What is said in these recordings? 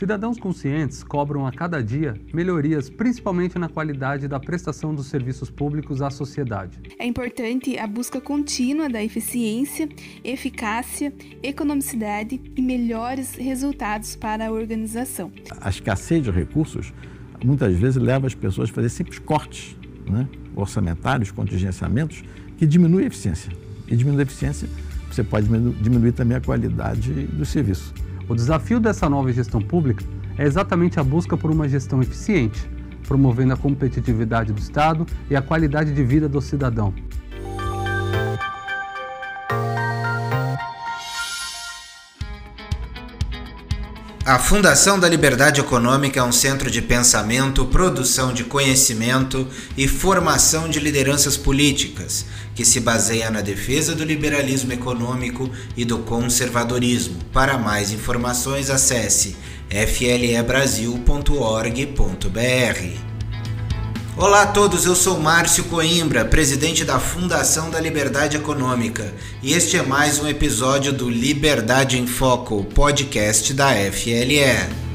Cidadãos conscientes cobram a cada dia melhorias, principalmente na qualidade da prestação dos serviços públicos à sociedade. É importante a busca contínua da eficiência, eficácia, economicidade e melhores resultados para a organização. A escassez de recursos muitas vezes leva as pessoas a fazer simples cortes né, orçamentários, contingenciamentos, que diminuem a eficiência. E diminuir a eficiência, você pode diminuir também a qualidade do serviço. O desafio dessa nova gestão pública é exatamente a busca por uma gestão eficiente, promovendo a competitividade do Estado e a qualidade de vida do cidadão. A Fundação da Liberdade Econômica é um centro de pensamento, produção de conhecimento e formação de lideranças políticas, que se baseia na defesa do liberalismo econômico e do conservadorismo. Para mais informações, acesse flebrasil.org.br. Olá a todos, eu sou Márcio Coimbra, presidente da Fundação da Liberdade Econômica, e este é mais um episódio do Liberdade em Foco, podcast da FLE.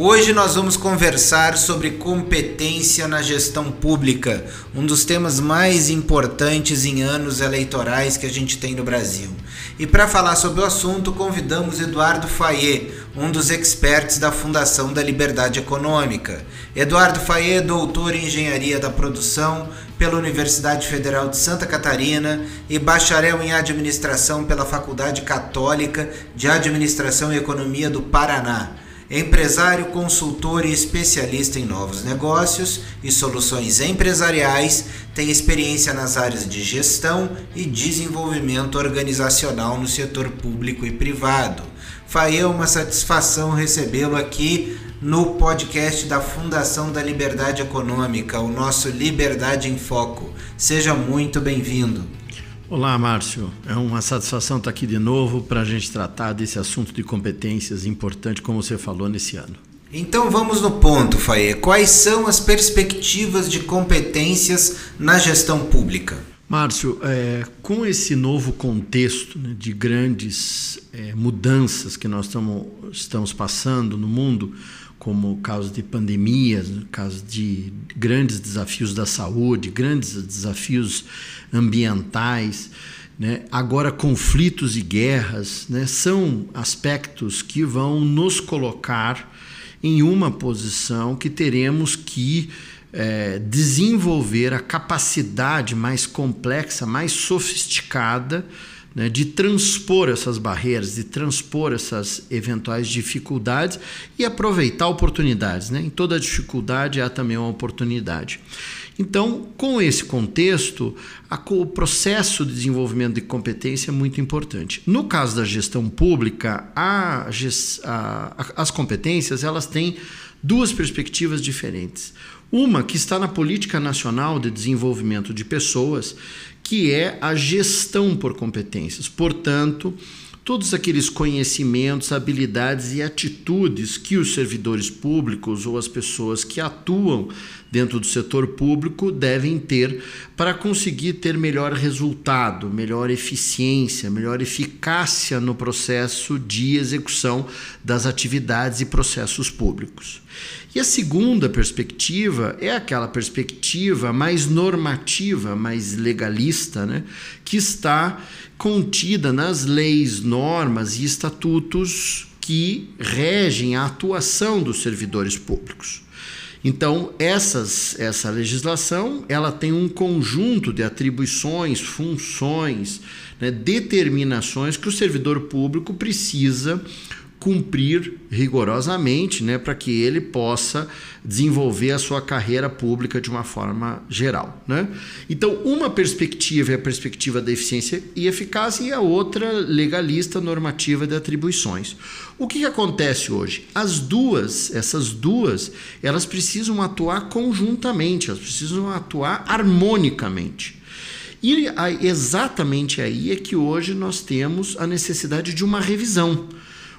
Hoje nós vamos conversar sobre competência na gestão pública, um dos temas mais importantes em anos eleitorais que a gente tem no Brasil. E para falar sobre o assunto, convidamos Eduardo Fayet, um dos experts da Fundação da Liberdade Econômica. Eduardo Fayet é doutor em Engenharia da Produção pela Universidade Federal de Santa Catarina e bacharel em Administração pela Faculdade Católica de Administração e Economia do Paraná empresário, consultor e especialista em novos negócios e soluções empresariais, tem experiência nas áreas de gestão e desenvolvimento organizacional no setor público e privado. Foi uma satisfação recebê-lo aqui no podcast da Fundação da Liberdade Econômica, o nosso Liberdade em Foco. Seja muito bem-vindo. Olá, Márcio. É uma satisfação estar aqui de novo para a gente tratar desse assunto de competências importante, como você falou, nesse ano. Então vamos no ponto, Faê. Quais são as perspectivas de competências na gestão pública? Márcio, é, com esse novo contexto né, de grandes é, mudanças que nós tamo, estamos passando no mundo, como caso de pandemias, caso de grandes desafios da saúde, grandes desafios ambientais, né? agora conflitos e guerras, né? são aspectos que vão nos colocar em uma posição que teremos que é, desenvolver a capacidade mais complexa, mais sofisticada né, de transpor essas barreiras, de transpor essas eventuais dificuldades e aproveitar oportunidades. Né? Em toda dificuldade há também uma oportunidade. Então, com esse contexto, a, o processo de desenvolvimento de competência é muito importante. No caso da gestão pública, a, a, as competências elas têm duas perspectivas diferentes. Uma que está na Política Nacional de Desenvolvimento de Pessoas, que é a gestão por competências. Portanto, todos aqueles conhecimentos, habilidades e atitudes que os servidores públicos ou as pessoas que atuam dentro do setor público devem ter para conseguir ter melhor resultado, melhor eficiência, melhor eficácia no processo de execução das atividades e processos públicos. E a segunda perspectiva é aquela perspectiva mais normativa, mais legalista, né, que está contida nas leis, normas e estatutos que regem a atuação dos servidores públicos. Então, essas, essa legislação ela tem um conjunto de atribuições, funções, né, determinações que o servidor público precisa cumprir rigorosamente, né, para que ele possa desenvolver a sua carreira pública de uma forma geral, né? Então, uma perspectiva é a perspectiva da eficiência e eficácia e a outra legalista normativa de atribuições. O que, que acontece hoje? As duas, essas duas, elas precisam atuar conjuntamente, elas precisam atuar harmonicamente. E exatamente aí é que hoje nós temos a necessidade de uma revisão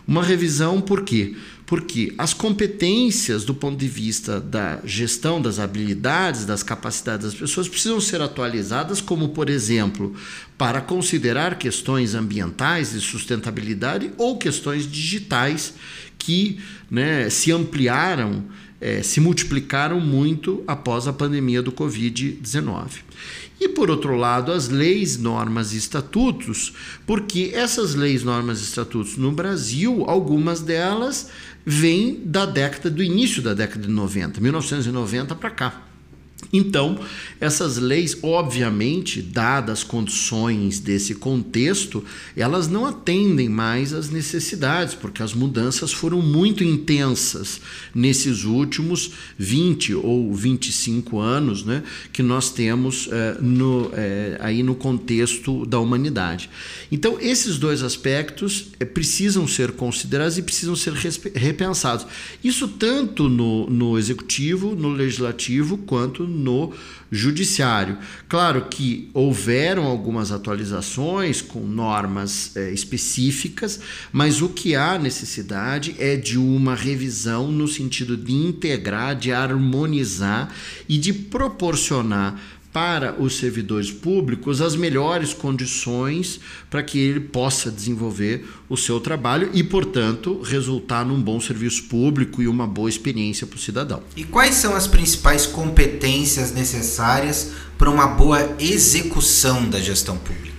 uma revisão por quê? Porque as competências do ponto de vista da gestão das habilidades, das capacidades das pessoas precisam ser atualizadas, como, por exemplo, para considerar questões ambientais de sustentabilidade ou questões digitais que né, se ampliaram, é, se multiplicaram muito após a pandemia do Covid-19. E, por outro lado, as leis, normas e estatutos, porque essas leis, normas e estatutos no Brasil, algumas delas vêm da década, do início da década de 90, 1990 para cá. Então, essas leis, obviamente, dadas as condições desse contexto, elas não atendem mais às necessidades, porque as mudanças foram muito intensas nesses últimos 20 ou 25 anos né, que nós temos é, no, é, aí no contexto da humanidade. Então, esses dois aspectos é, precisam ser considerados e precisam ser repensados. Isso tanto no, no executivo, no legislativo, quanto no judiciário. Claro que houveram algumas atualizações com normas é, específicas, mas o que há necessidade é de uma revisão no sentido de integrar, de harmonizar e de proporcionar para os servidores públicos as melhores condições para que ele possa desenvolver o seu trabalho e, portanto, resultar num bom serviço público e uma boa experiência para o cidadão. E quais são as principais competências necessárias para uma boa execução da gestão pública?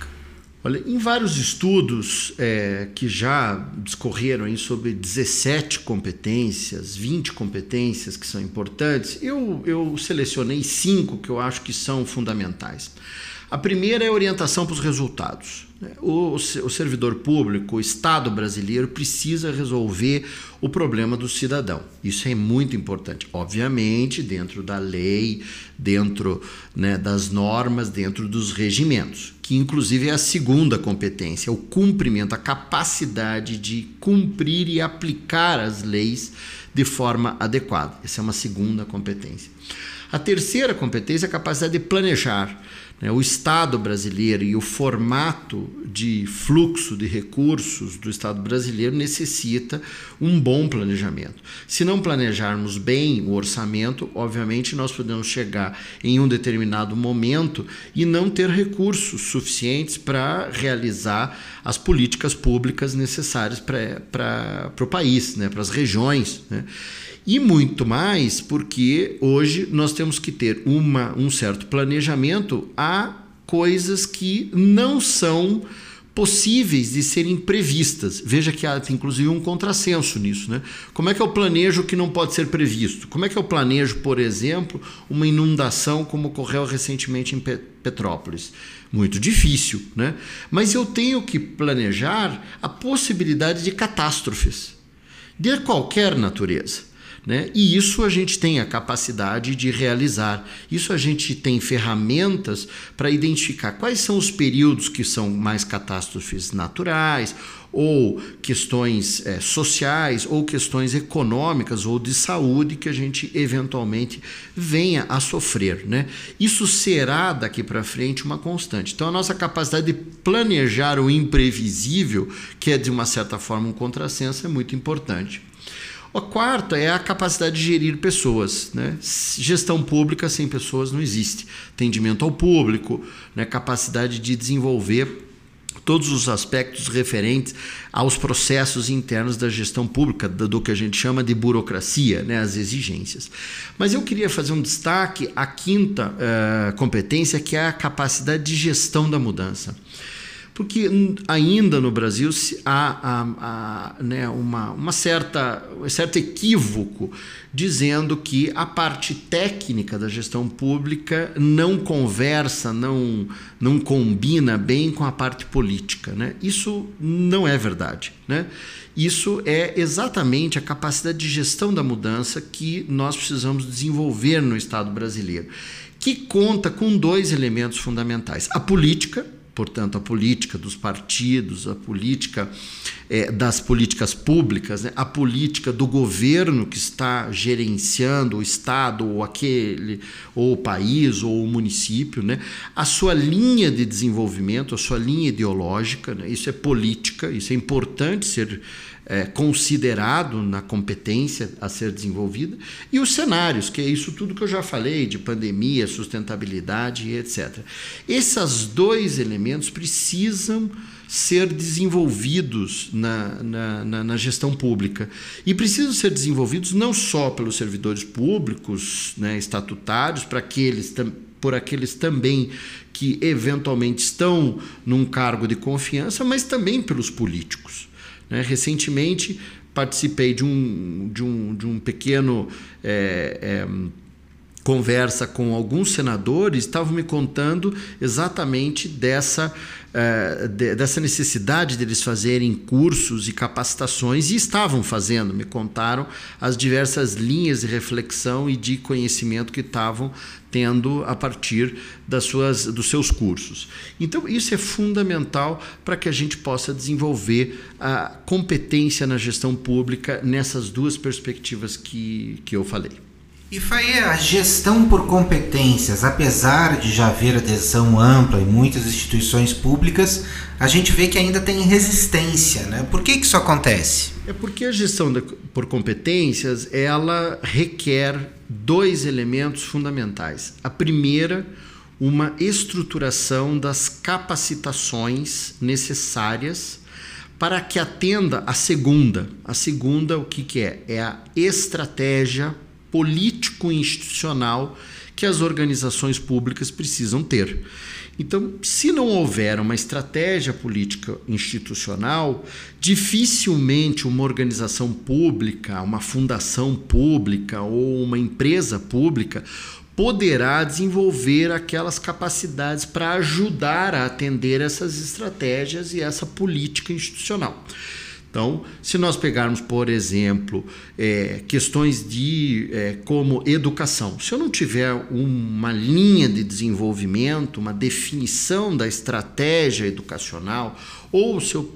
Olha, em vários estudos é, que já discorreram aí sobre 17 competências, 20 competências que são importantes, eu, eu selecionei cinco que eu acho que são fundamentais. A primeira é a orientação para os resultados. Né? O, o servidor público, o Estado brasileiro, precisa resolver o problema do cidadão. Isso é muito importante. Obviamente, dentro da lei, dentro né, das normas, dentro dos regimentos, que inclusive é a segunda competência, o cumprimento, a capacidade de cumprir e aplicar as leis de forma adequada. Essa é uma segunda competência. A terceira competência é a capacidade de planejar né, o Estado brasileiro e o formato de fluxo de recursos do Estado brasileiro necessita um bom planejamento. Se não planejarmos bem o orçamento, obviamente nós podemos chegar em um determinado momento e não ter recursos suficientes para realizar as políticas públicas necessárias para o país, né, para as regiões. Né? E muito mais porque hoje nós temos que ter uma, um certo planejamento a coisas que não são possíveis de serem previstas. Veja que há inclusive um contrassenso nisso. Né? Como é que eu planejo o que não pode ser previsto? Como é que eu planejo, por exemplo, uma inundação como ocorreu recentemente em Petrópolis? Muito difícil, né? mas eu tenho que planejar a possibilidade de catástrofes de qualquer natureza. Né? E isso a gente tem a capacidade de realizar. Isso a gente tem ferramentas para identificar quais são os períodos que são mais catástrofes naturais, ou questões é, sociais, ou questões econômicas ou de saúde que a gente eventualmente venha a sofrer. Né? Isso será daqui para frente uma constante. Então, a nossa capacidade de planejar o imprevisível, que é de uma certa forma um contrassenso, é muito importante. A quarta é a capacidade de gerir pessoas. Né? Gestão pública sem pessoas não existe. Atendimento ao público, né? capacidade de desenvolver todos os aspectos referentes aos processos internos da gestão pública, do que a gente chama de burocracia, né, as exigências. Mas eu queria fazer um destaque à quinta uh, competência, que é a capacidade de gestão da mudança porque ainda no Brasil há, há, há né, uma, uma certa, um certo equívoco dizendo que a parte técnica da gestão pública não conversa, não, não combina bem com a parte política. Né? Isso não é verdade. Né? Isso é exatamente a capacidade de gestão da mudança que nós precisamos desenvolver no Estado brasileiro, que conta com dois elementos fundamentais: a política portanto, a política dos partidos, a política é, das políticas públicas, né? a política do governo que está gerenciando o Estado, ou aquele, ou o país, ou o município, né? a sua linha de desenvolvimento, a sua linha ideológica, né? isso é política, isso é importante ser é, considerado na competência a ser desenvolvida, e os cenários, que é isso tudo que eu já falei, de pandemia, sustentabilidade e etc. Esses dois elementos precisam ser desenvolvidos na, na, na, na, gestão pública. E precisam ser desenvolvidos não só pelos servidores públicos, né, estatutários, para aqueles, por aqueles também que eventualmente estão num cargo de confiança, mas também pelos políticos. Né? Recentemente participei de um, de um, de um pequeno. É, é, conversa com alguns senadores estavam me contando exatamente dessa, uh, de, dessa necessidade deles fazerem cursos e capacitações e estavam fazendo, me contaram as diversas linhas de reflexão e de conhecimento que estavam tendo a partir das suas, dos seus cursos. Então, isso é fundamental para que a gente possa desenvolver a competência na gestão pública nessas duas perspectivas que, que eu falei. E Faye, a gestão por competências, apesar de já haver adesão ampla em muitas instituições públicas, a gente vê que ainda tem resistência, né? Por que, que isso acontece? É porque a gestão por competências, ela requer dois elementos fundamentais. A primeira, uma estruturação das capacitações necessárias para que atenda a segunda. A segunda, o que, que é? É a estratégia político-institucional que as organizações públicas precisam ter. Então, se não houver uma estratégia política institucional, dificilmente uma organização pública, uma fundação pública ou uma empresa pública poderá desenvolver aquelas capacidades para ajudar a atender essas estratégias e essa política institucional. Então, se nós pegarmos, por exemplo, é, questões de é, como educação, se eu não tiver uma linha de desenvolvimento, uma definição da estratégia educacional, ou se eu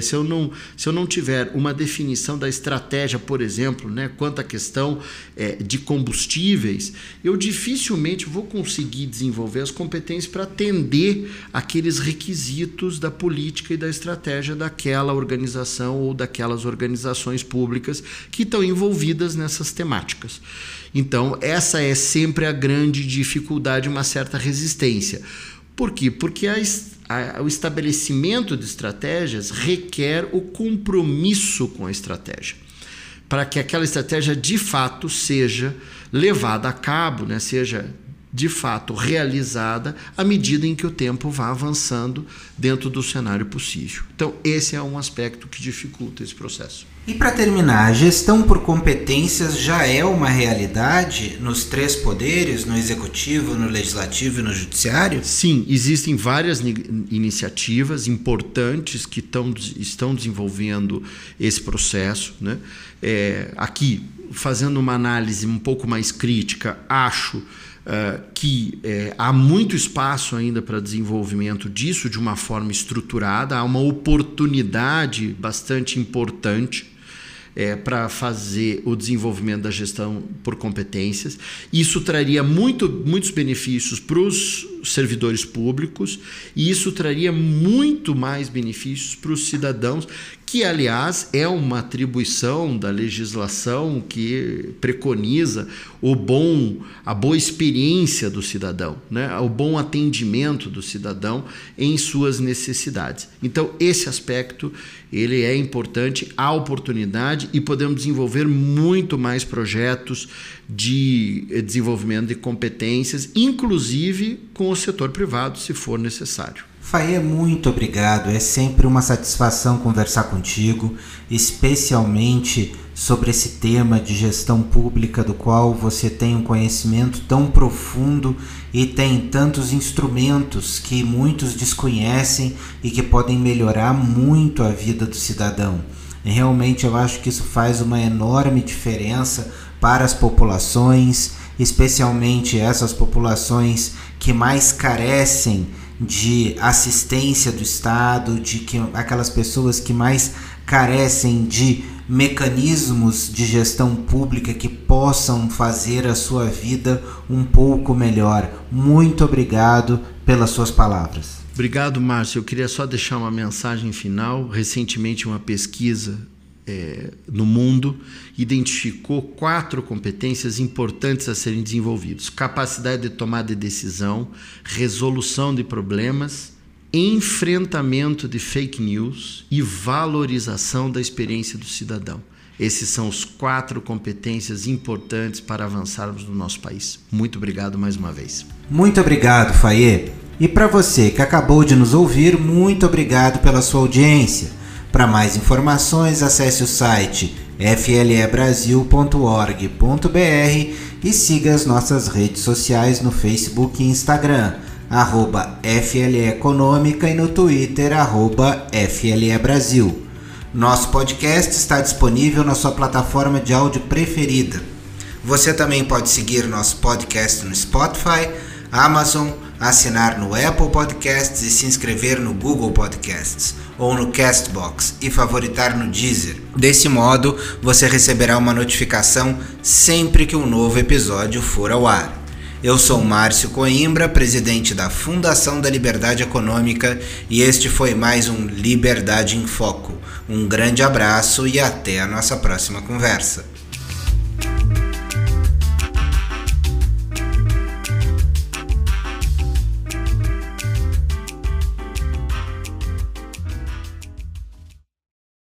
se eu não, se eu não tiver uma definição da estratégia, por exemplo, né, quanto à questão é, de combustíveis, eu dificilmente vou conseguir desenvolver as competências para atender aqueles requisitos da política e da estratégia daquela organização ou daquelas organizações públicas que estão envolvidas nessas temáticas. Então, essa é sempre a grande dificuldade, uma certa resistência. Por quê? Porque a a, o estabelecimento de estratégias requer o compromisso com a estratégia, para que aquela estratégia de fato seja levada a cabo, né, seja de fato realizada à medida em que o tempo vá avançando dentro do cenário possível. Então, esse é um aspecto que dificulta esse processo. E para terminar, a gestão por competências já é uma realidade nos três poderes, no executivo, no legislativo e no judiciário? Sim, existem várias iniciativas importantes que tão, estão desenvolvendo esse processo. Né? É, aqui, fazendo uma análise um pouco mais crítica, acho Uh, que é, há muito espaço ainda para desenvolvimento disso de uma forma estruturada, há uma oportunidade bastante importante é, para fazer o desenvolvimento da gestão por competências. Isso traria muito, muitos benefícios para os servidores públicos e isso traria muito mais benefícios para os cidadãos que aliás é uma atribuição da legislação que preconiza o bom, a boa experiência do cidadão, né? o bom atendimento do cidadão em suas necessidades. Então esse aspecto ele é importante, há oportunidade e podemos desenvolver muito mais projetos de desenvolvimento de competências, inclusive com o setor privado, se for necessário. Faê, muito obrigado. É sempre uma satisfação conversar contigo, especialmente sobre esse tema de gestão pública, do qual você tem um conhecimento tão profundo e tem tantos instrumentos que muitos desconhecem e que podem melhorar muito a vida do cidadão. Realmente eu acho que isso faz uma enorme diferença para as populações, especialmente essas populações que mais carecem de assistência do Estado, de que aquelas pessoas que mais carecem de mecanismos de gestão pública que possam fazer a sua vida um pouco melhor. Muito obrigado pelas suas palavras. Obrigado, Márcio. Eu queria só deixar uma mensagem final. Recentemente, uma pesquisa é, no mundo, identificou quatro competências importantes a serem desenvolvidas: capacidade de tomada de decisão, resolução de problemas, enfrentamento de fake news e valorização da experiência do cidadão. Esses são os quatro competências importantes para avançarmos no nosso país. Muito obrigado mais uma vez. Muito obrigado, Faye. E para você que acabou de nos ouvir, muito obrigado pela sua audiência. Para mais informações, acesse o site flebrasil.org.br e siga as nossas redes sociais no Facebook e Instagram, arroba FLE Econômica e no Twitter, arroba FLE Brasil. Nosso podcast está disponível na sua plataforma de áudio preferida. Você também pode seguir nosso podcast no Spotify, Amazon, assinar no Apple Podcasts e se inscrever no Google Podcasts ou no Castbox e favoritar no Deezer. Desse modo, você receberá uma notificação sempre que um novo episódio for ao ar. Eu sou Márcio Coimbra, presidente da Fundação da Liberdade Econômica, e este foi mais um Liberdade em Foco. Um grande abraço e até a nossa próxima conversa.